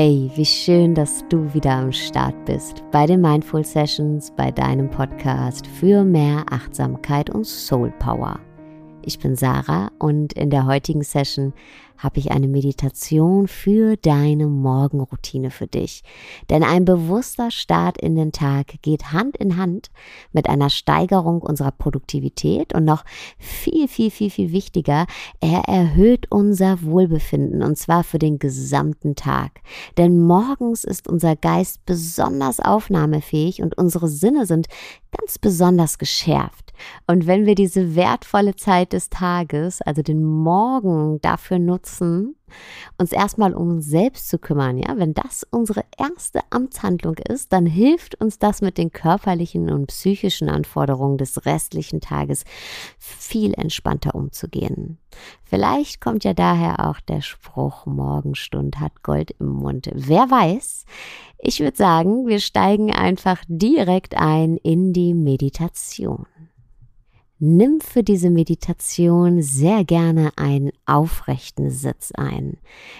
Hey, wie schön, dass du wieder am Start bist bei den Mindful Sessions, bei deinem Podcast für mehr Achtsamkeit und Soul Power. Ich bin Sarah und in der heutigen Session habe ich eine Meditation für deine Morgenroutine für dich. Denn ein bewusster Start in den Tag geht Hand in Hand mit einer Steigerung unserer Produktivität und noch viel, viel, viel, viel wichtiger, er erhöht unser Wohlbefinden und zwar für den gesamten Tag. Denn morgens ist unser Geist besonders aufnahmefähig und unsere Sinne sind ganz besonders geschärft. Und wenn wir diese wertvolle Zeit des Tages, also den Morgen, dafür nutzen, uns erstmal um uns selbst zu kümmern, ja, wenn das unsere erste Amtshandlung ist, dann hilft uns das mit den körperlichen und psychischen Anforderungen des restlichen Tages viel entspannter umzugehen. Vielleicht kommt ja daher auch der Spruch, Morgenstund hat Gold im Mund. Wer weiß? Ich würde sagen, wir steigen einfach direkt ein in die Meditation. Nimm für diese Meditation sehr gerne einen aufrechten Sitz ein.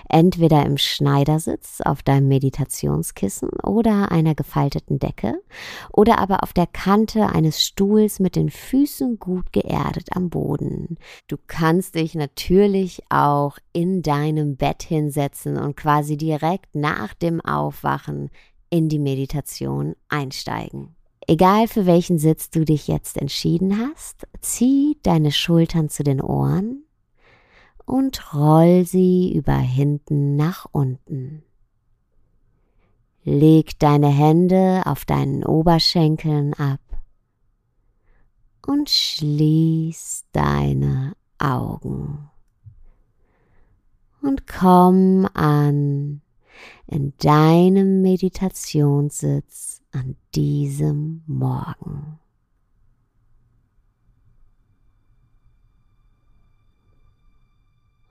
Entweder im Schneidersitz auf deinem Meditationskissen oder einer gefalteten Decke oder aber auf der Kante eines Stuhls mit den Füßen gut geerdet am Boden. Du kannst dich natürlich auch in deinem Bett hinsetzen und quasi direkt nach dem Aufwachen in die Meditation einsteigen. Egal für welchen Sitz du dich jetzt entschieden hast, zieh deine Schultern zu den Ohren und roll sie über hinten nach unten. Leg deine Hände auf deinen Oberschenkeln ab und schließ deine Augen. Und komm an in deinem Meditationssitz an diesem Morgen.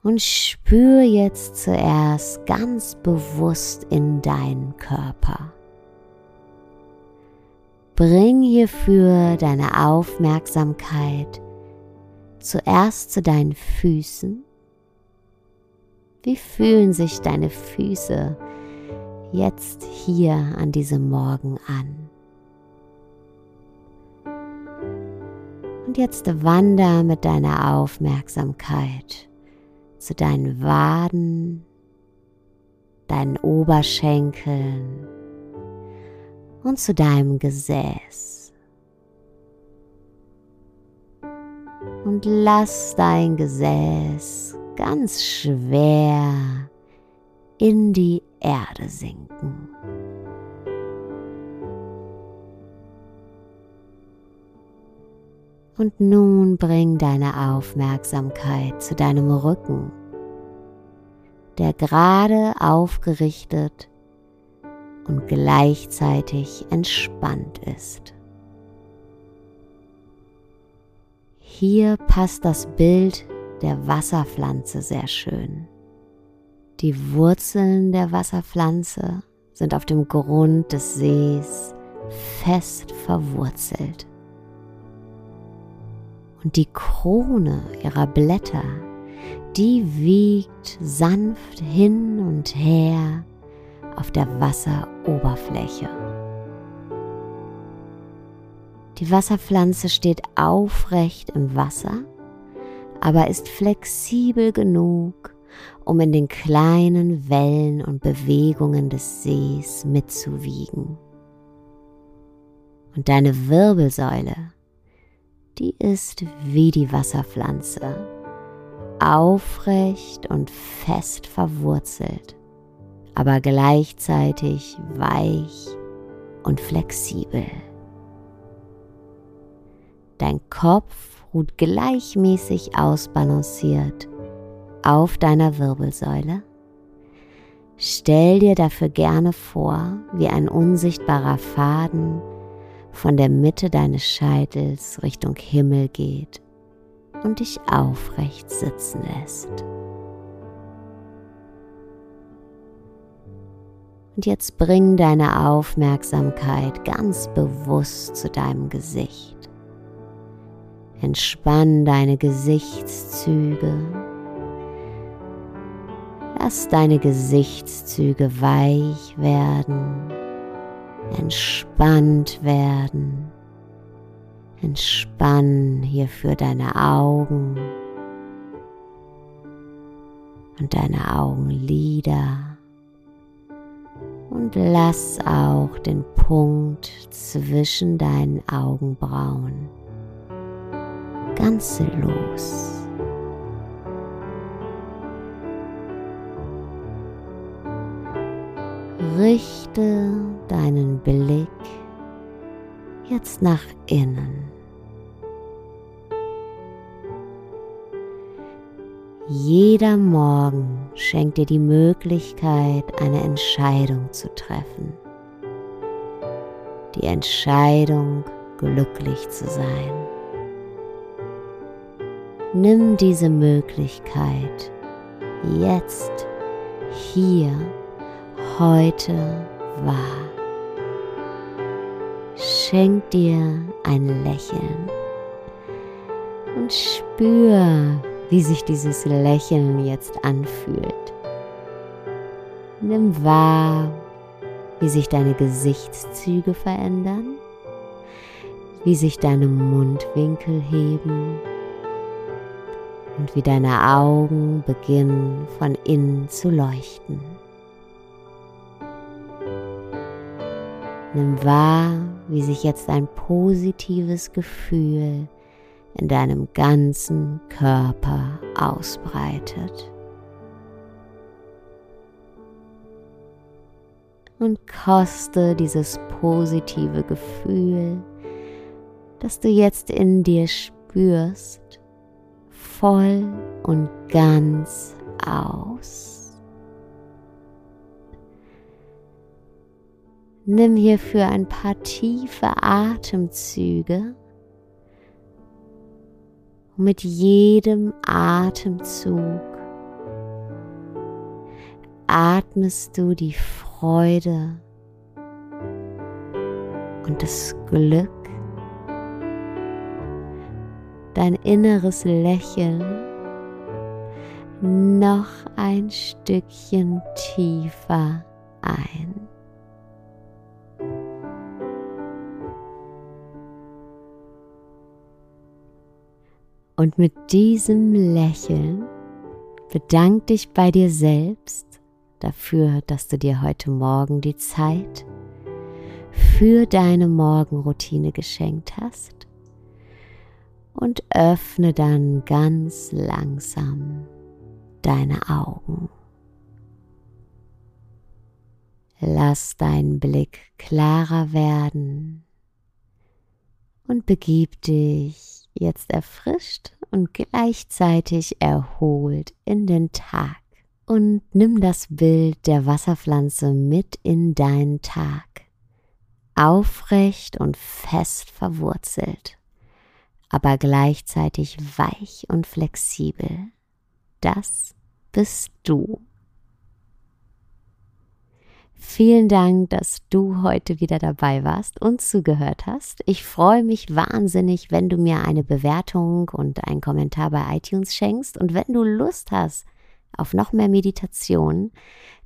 Und spür jetzt zuerst ganz bewusst in deinen Körper. Bring hierfür deine Aufmerksamkeit zuerst zu deinen Füßen. Wie fühlen sich deine Füße jetzt hier an diesem Morgen an. Und jetzt wander mit deiner Aufmerksamkeit zu deinen Waden, deinen Oberschenkeln und zu deinem Gesäß. Und lass dein Gesäß ganz schwer in die Erde sinken. Und nun bring deine Aufmerksamkeit zu deinem Rücken, der gerade aufgerichtet und gleichzeitig entspannt ist. Hier passt das Bild der Wasserpflanze sehr schön. Die Wurzeln der Wasserpflanze sind auf dem Grund des Sees fest verwurzelt. Und die Krone ihrer Blätter, die wiegt sanft hin und her auf der Wasseroberfläche. Die Wasserpflanze steht aufrecht im Wasser, aber ist flexibel genug, um in den kleinen Wellen und Bewegungen des Sees mitzuwiegen. Und deine Wirbelsäule, die ist wie die Wasserpflanze, aufrecht und fest verwurzelt, aber gleichzeitig weich und flexibel. Dein Kopf ruht gleichmäßig ausbalanciert auf deiner Wirbelsäule. Stell dir dafür gerne vor, wie ein unsichtbarer Faden von der Mitte deines Scheitels Richtung Himmel geht und dich aufrecht sitzen lässt. Und jetzt bring deine Aufmerksamkeit ganz bewusst zu deinem Gesicht. Entspann deine Gesichtszüge Lass deine Gesichtszüge weich werden, entspannt werden. Entspann hierfür deine Augen und deine Augenlider und lass auch den Punkt zwischen deinen Augenbrauen ganz los. Richte deinen Blick jetzt nach innen. Jeder Morgen schenkt dir die Möglichkeit, eine Entscheidung zu treffen. Die Entscheidung, glücklich zu sein. Nimm diese Möglichkeit jetzt, hier, heute wahr. Schenk dir ein Lächeln und spür, wie sich dieses Lächeln jetzt anfühlt. Nimm wahr, wie sich deine Gesichtszüge verändern, wie sich deine Mundwinkel heben und wie deine Augen beginnen von innen zu leuchten. Nimm wahr, wie sich jetzt ein positives Gefühl in deinem ganzen Körper ausbreitet. Und koste dieses positive Gefühl, das du jetzt in dir spürst, voll und ganz aus. Nimm hierfür ein paar tiefe Atemzüge mit jedem Atemzug atmest du die Freude und das Glück, dein inneres Lächeln noch ein Stückchen tiefer ein. Und mit diesem Lächeln bedank dich bei dir selbst dafür, dass du dir heute Morgen die Zeit für deine Morgenroutine geschenkt hast und öffne dann ganz langsam deine Augen. Lass deinen Blick klarer werden und begib dich jetzt erfrischt und gleichzeitig erholt in den Tag. Und nimm das Bild der Wasserpflanze mit in deinen Tag. Aufrecht und fest verwurzelt, aber gleichzeitig weich und flexibel. Das bist du. Vielen Dank, dass du heute wieder dabei warst und zugehört hast. Ich freue mich wahnsinnig, wenn du mir eine Bewertung und einen Kommentar bei iTunes schenkst. Und wenn du Lust hast auf noch mehr Meditation,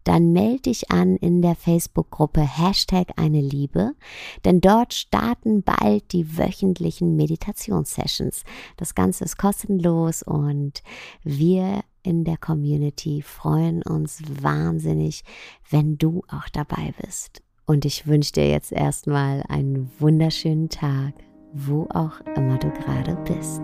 dann melde dich an in der Facebook-Gruppe Hashtag eine Liebe, denn dort starten bald die wöchentlichen Meditationssessions. Das Ganze ist kostenlos und wir in der Community freuen uns wahnsinnig, wenn du auch dabei bist. Und ich wünsche dir jetzt erstmal einen wunderschönen Tag, wo auch immer du gerade bist.